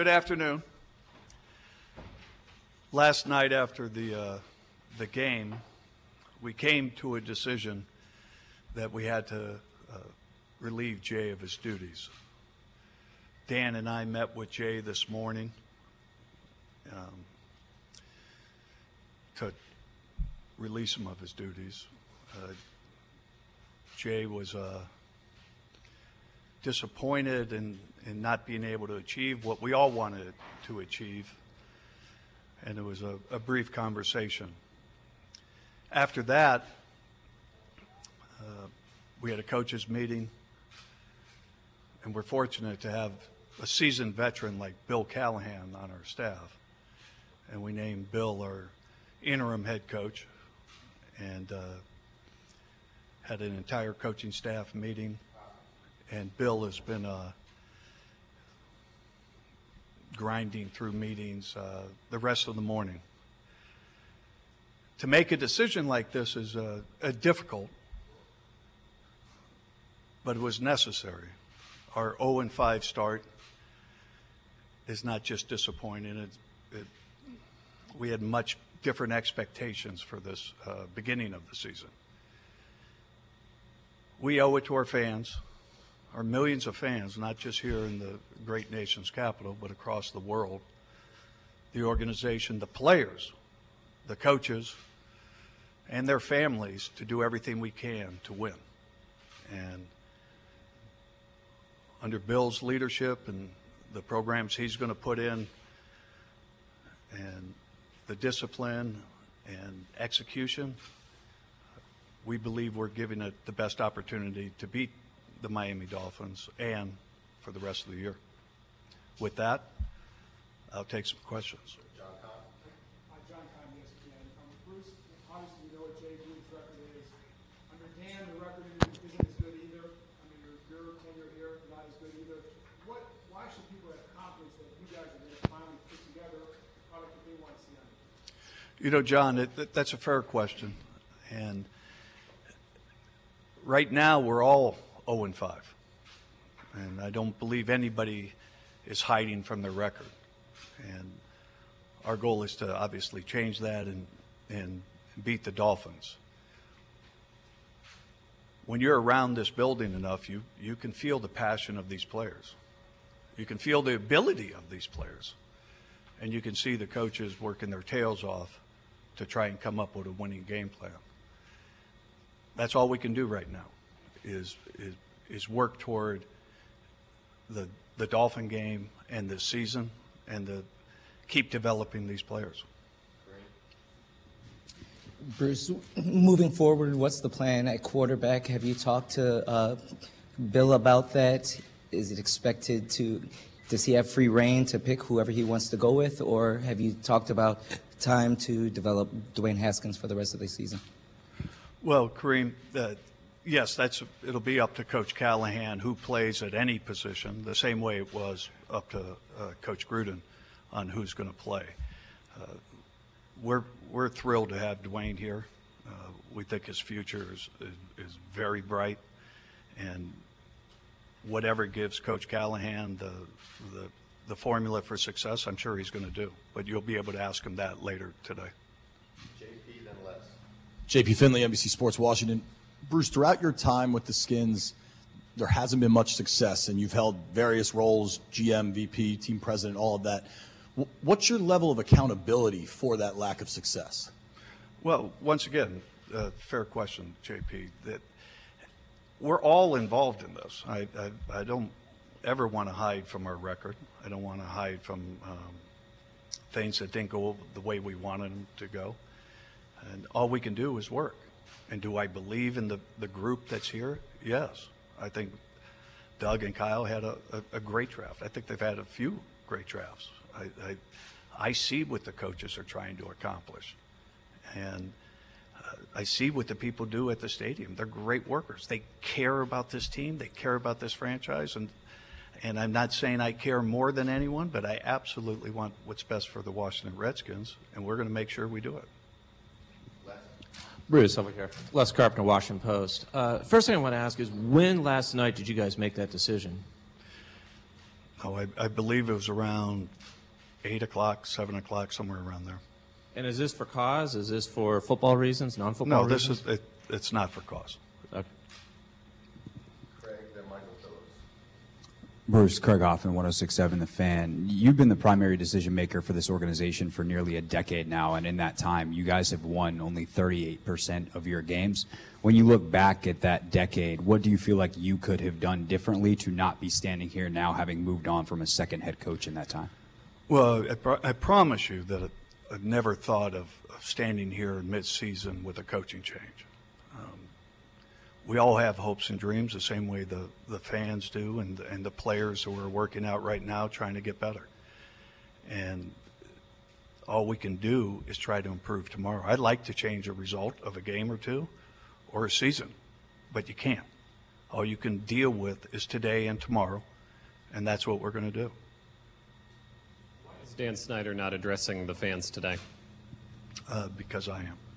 Good afternoon. Last night after the, uh, the game, we came to a decision that we had to uh, relieve Jay of his duties. Dan and I met with Jay this morning um, to release him of his duties. Uh, Jay was uh, disappointed in, in not being able to achieve what we all wanted to achieve. And it was a, a brief conversation. After that, uh, we had a coaches meeting, and we're fortunate to have a seasoned veteran like Bill Callahan on our staff. And we named Bill our interim head coach and uh, had an entire coaching staff meeting. And Bill has been uh, grinding through meetings uh, the rest of the morning. To make a decision like this is uh, difficult, but it was necessary. Our 0 and 5 start is not just disappointing. It, it, we had much different expectations for this uh, beginning of the season. We owe it to our fans, our millions of fans, not just here in the great nation's capital, but across the world, the organization, the players, the coaches, and their families to do everything we can to win. And under Bill's leadership and the programs he's going to put in and the discipline and execution, we believe we're giving it the best opportunity to beat the Miami Dolphins and for the rest of the year. With that, I'll take some questions. John Keim. Hi, John Keim, ESPN. Um, Bruce, obviously you know what Jay Gruden's record is. Under Dan, the record isn't as good either. I mean, your, your tenure here, not as good either. What, why should people have confidence that you guys are going to finally put together the product that they want to see on you? You know, John, it, that, that's a fair question. And right now, we're all 0 and 5. And I don't believe anybody is hiding from their record. And our goal is to obviously change that and, and beat the Dolphins. When you're around this building enough, you, you can feel the passion of these players. You can feel the ability of these players. And you can see the coaches working their tails off to try and come up with a winning game plan. That's all we can do right now is, is, is work toward the, the Dolphin game and the season and to keep developing these players. Bruce, moving forward, what's the plan at quarterback? Have you talked to uh, Bill about that? Is it expected to, does he have free reign to pick whoever he wants to go with? Or have you talked about time to develop Dwayne Haskins for the rest of the season? Well, Kareem, uh, yes, that's it'll be up to Coach Callahan who plays at any position, the same way it was up to uh, Coach Gruden on who's going to play. Uh, we're we're thrilled to have Dwayne here. Uh, we think his future is, is, is very bright, and whatever gives Coach Callahan the the the formula for success, I'm sure he's going to do. But you'll be able to ask him that later today. JP, then. JP Finlay, NBC Sports Washington. Bruce, throughout your time with the Skins, there hasn't been much success, and you've held various roles GM, VP, team president, all of that. What's your level of accountability for that lack of success? Well, once again, uh, fair question, JP. That we're all involved in this. I, I, I don't ever want to hide from our record. I don't want to hide from um, things that didn't go the way we wanted them to go. And all we can do is work. And do I believe in the, the group that's here? Yes. I think Doug and Kyle had a, a, a great draft. I think they've had a few great drafts. I, I, I see what the coaches are trying to accomplish. And uh, I see what the people do at the stadium. They're great workers. They care about this team. They care about this franchise. And, and I'm not saying I care more than anyone, but I absolutely want what's best for the Washington Redskins, and we're going to make sure we do it. Bruce, over here. Les Carpenter, Washington Post. Uh, first thing I want to ask is when last night did you guys make that decision? Oh, I, I believe it was around 8 o'clock, 7 o'clock, somewhere around there. And is this for cause? Is this for football reasons, non-football No, this reasons? is, it, it's not for cause. Bruce Craig and 1067 The Fan. You've been the primary decision maker for this organization for nearly a decade now, and in that time, you guys have won only 38% of your games. When you look back at that decade, what do you feel like you could have done differently to not be standing here now, having moved on from a second head coach in that time? Well, I, I promise you that I've never thought of, of standing here mid-season with a coaching change. We all have hopes and dreams the same way the, the fans do and, and the players who are working out right now trying to get better. And all we can do is try to improve tomorrow. I'd like to change a result of a game or two or a season, but you can't. All you can deal with is today and tomorrow, and that's what we're going to do. Why Is Dan Snyder not addressing the fans today? Uh, because I am.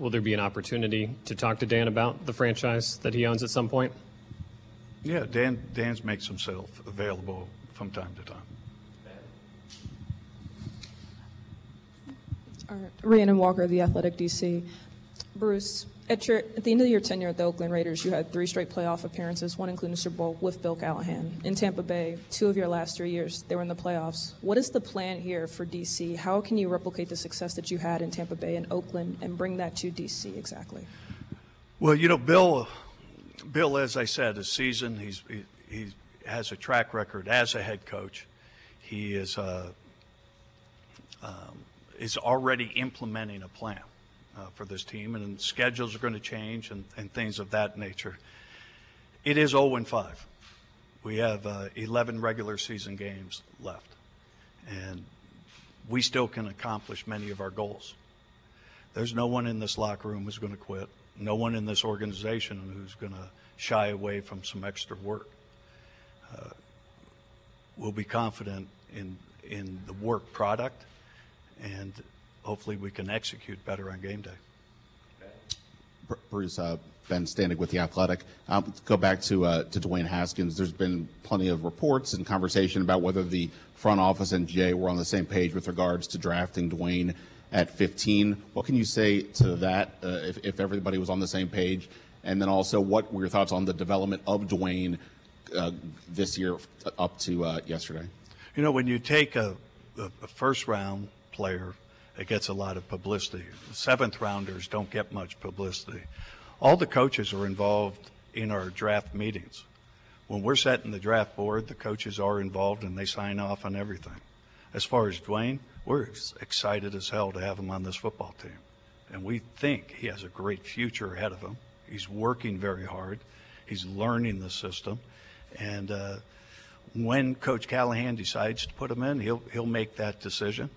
Will there be an opportunity to talk to Dan about the franchise that he owns at some point? Yeah, Dan, Dan's makes himself available from time to time. All right. Rhiannon Walker, of The Athletic DC. Bruce, at, your, at the end of your tenure at the Oakland Raiders, you had three straight playoff appearances, one including Super Bowl with Bill Callahan. In Tampa Bay, two of your last three years, they were in the playoffs. What is the plan here for DC? How can you replicate the success that you had in Tampa Bay and Oakland and bring that to DC exactly? Well, you know, Bill, Bill, as I said, is seasoned. He's he, he has a track record as a head coach. He is uh, um, is already implementing a plan uh, for this team, and schedules are going to change and, and things of that nature. It is 0 and 5. We have uh, 11 regular season games left, and we still can accomplish many of our goals. There's no one in this locker room who's going to quit. No one in this organization who's going to shy away from some extra work. Uh, we'll be confident in in the work product, and hopefully we can execute better on game day. Bruce, uh, Ben Standig with the Athletic. Um, let's go back to uh, to Dwayne Haskins. There's been plenty of reports and conversation about whether the front office and Jay were on the same page with regards to drafting Dwayne at 15. What can you say to that? Uh, if, if everybody was on the same page, and then also what were your thoughts on the development of Dwayne uh, this year up to uh, yesterday? You know, when you take a, a, a first round player, it gets a lot of publicity. Seventh rounders don't get much publicity. All the coaches are involved in our draft meetings. When we're setting the draft board, the coaches are involved and they sign off on everything. As far as Dwayne, we're excited as hell to have him on this football team. And we think he has a great future ahead of him. He's working very hard. He's learning the system. And uh, when Coach Callahan decides to put him in, he'll, he'll make that decision.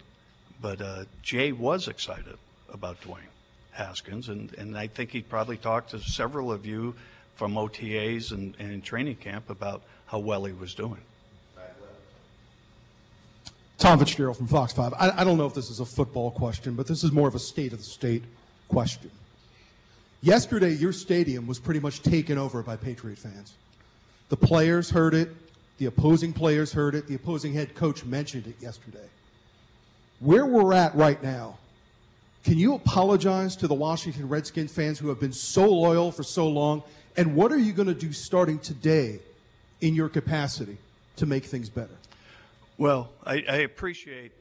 But uh, Jay was excited about Dwayne Haskins, and, and I think he probably talked to several of you from OTAs and, and in training camp about how well he was doing. Tom Fitzgerald from Fox 5. I, I don't know if this is a football question, but this is more of a state of the state question. Yesterday, your stadium was pretty much taken over by Patriot fans. The players heard it, the opposing players heard it, the opposing head coach mentioned it yesterday. Where we're at right now, can you apologize to the Washington Redskins fans who have been so loyal for so long? And what are you going to do starting today in your capacity to make things better? Well, I, I appreciate,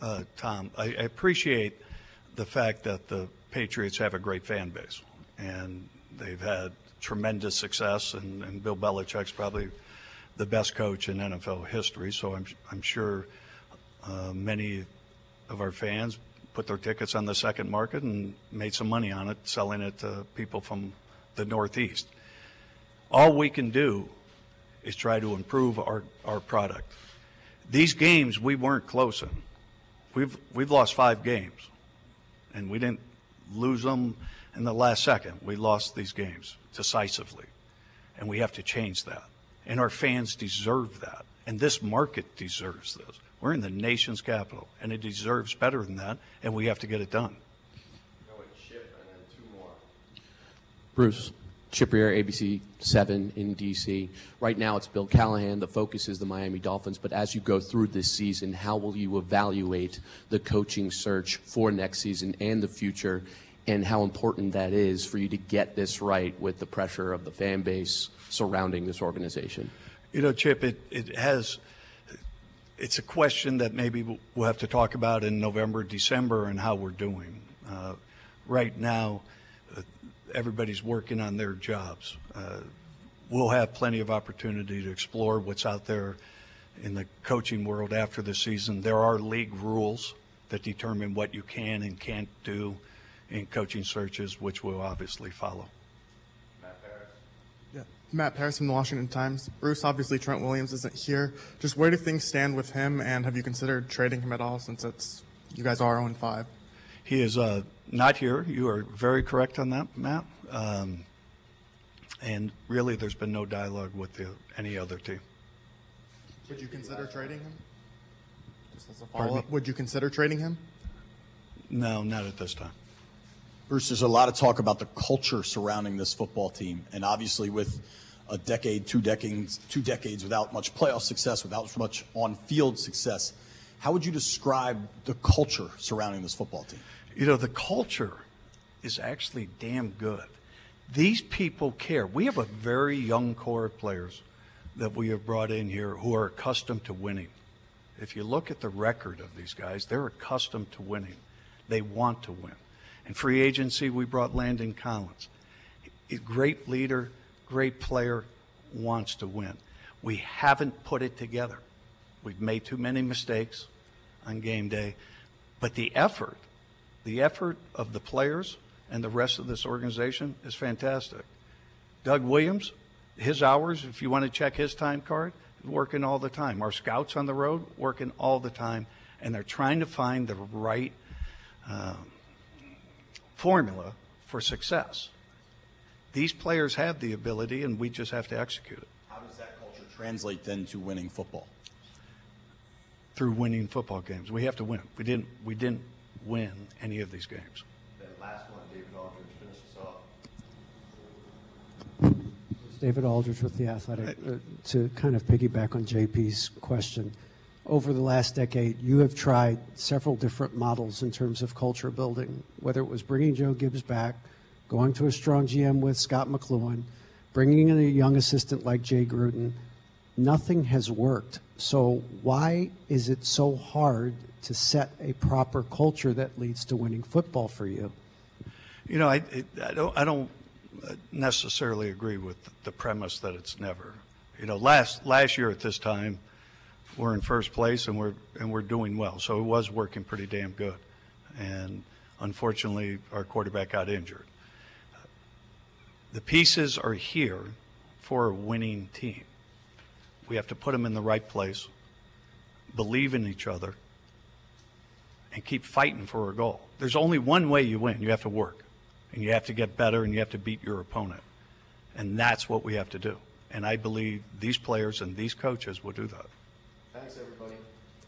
uh, Tom, I, I appreciate the fact that the Patriots have a great fan base. And they've had tremendous success, and, and Bill Belichick's probably the best coach in NFL history. So I'm, I'm sure uh, many of our fans put their tickets on the second market and made some money on it, selling it to people from the Northeast. All we can do is try to improve our, our product. These games we weren't close in. We've we've lost five games, and we didn't lose them in the last second. We lost these games decisively, and we have to change that. And our fans deserve that, and this market deserves this. We're in the nation's capital, and it deserves better than that, and we have to get it done. Go with Chip and then two more. Bruce, Chip Rier, ABC 7 in D.C. Right now it's Bill Callahan. The focus is the Miami Dolphins. But as you go through this season, how will you evaluate the coaching search for next season and the future, and how important that is for you to get this right with the pressure of the fan base surrounding this organization? You know, Chip, it, it has, it's a question that maybe we'll have to talk about in November, December, and how we're doing. Uh, right now, uh, everybody's working on their jobs. Uh, we'll have plenty of opportunity to explore what's out there in the coaching world after the season. There are league rules that determine what you can and can't do in coaching searches, which we'll obviously follow. Matt Paras from the Washington Times. Bruce, obviously Trent Williams isn't here. Just where do things stand with him, and have you considered trading him at all since it's you guys are 0 5? He is uh, not here. You are very correct on that, Matt. Um, and really, there's been no dialogue with the, any other team. Would you consider trading him? Just as a follow up, would you consider trading him? No, not at this time. Bruce, there's a lot of talk about the culture surrounding this football team, and obviously with a decade, two decades, two decades without much playoff success, without much on-field success, how would you describe the culture surrounding this football team? You know, the culture is actually damn good. These people care. We have a very young core of players that we have brought in here who are accustomed to winning. If you look at the record of these guys, they're accustomed to winning. They want to win. In free agency, we brought Landon Collins. A great leader, great player, wants to win. We haven't put it together. We've made too many mistakes on game day. But the effort, the effort of the players and the rest of this organization is fantastic. Doug Williams, his hours, if you want to check his time card, working all the time. Our scouts on the road working all the time, and they're trying to find the right um, formula for success. These players have the ability, and we just have to execute it How does that culture translate then to winning football? through winning football games. We have to win. We didn't. We didn't win any of these games. Then last one, David Aldridge, finish us off. David Aldridge with The Athletic. Uh, to kind of piggyback on JP's question, over the last decade, you have tried several different models in terms of culture building, whether it was bringing Joe Gibbs back, going to a strong GM with Scot McCloughan, bringing in a young assistant like Jay Gruden. Nothing has worked. So, why is it so hard to set a proper culture that leads to winning football for you? You know, I, I don't. I don't necessarily agree with the premise that it's never. You know, last last year at this time, we're in first place and we're and we're doing well. So it was working pretty damn good, and unfortunately, our quarterback got injured. The pieces are here for a winning team. We have to put them in the right place, believe in each other, and keep fighting for a goal. There's only one way you win. You have to work, and you have to get better, and you have to beat your opponent. And that's what we have to do. And I believe these players and these coaches will do that.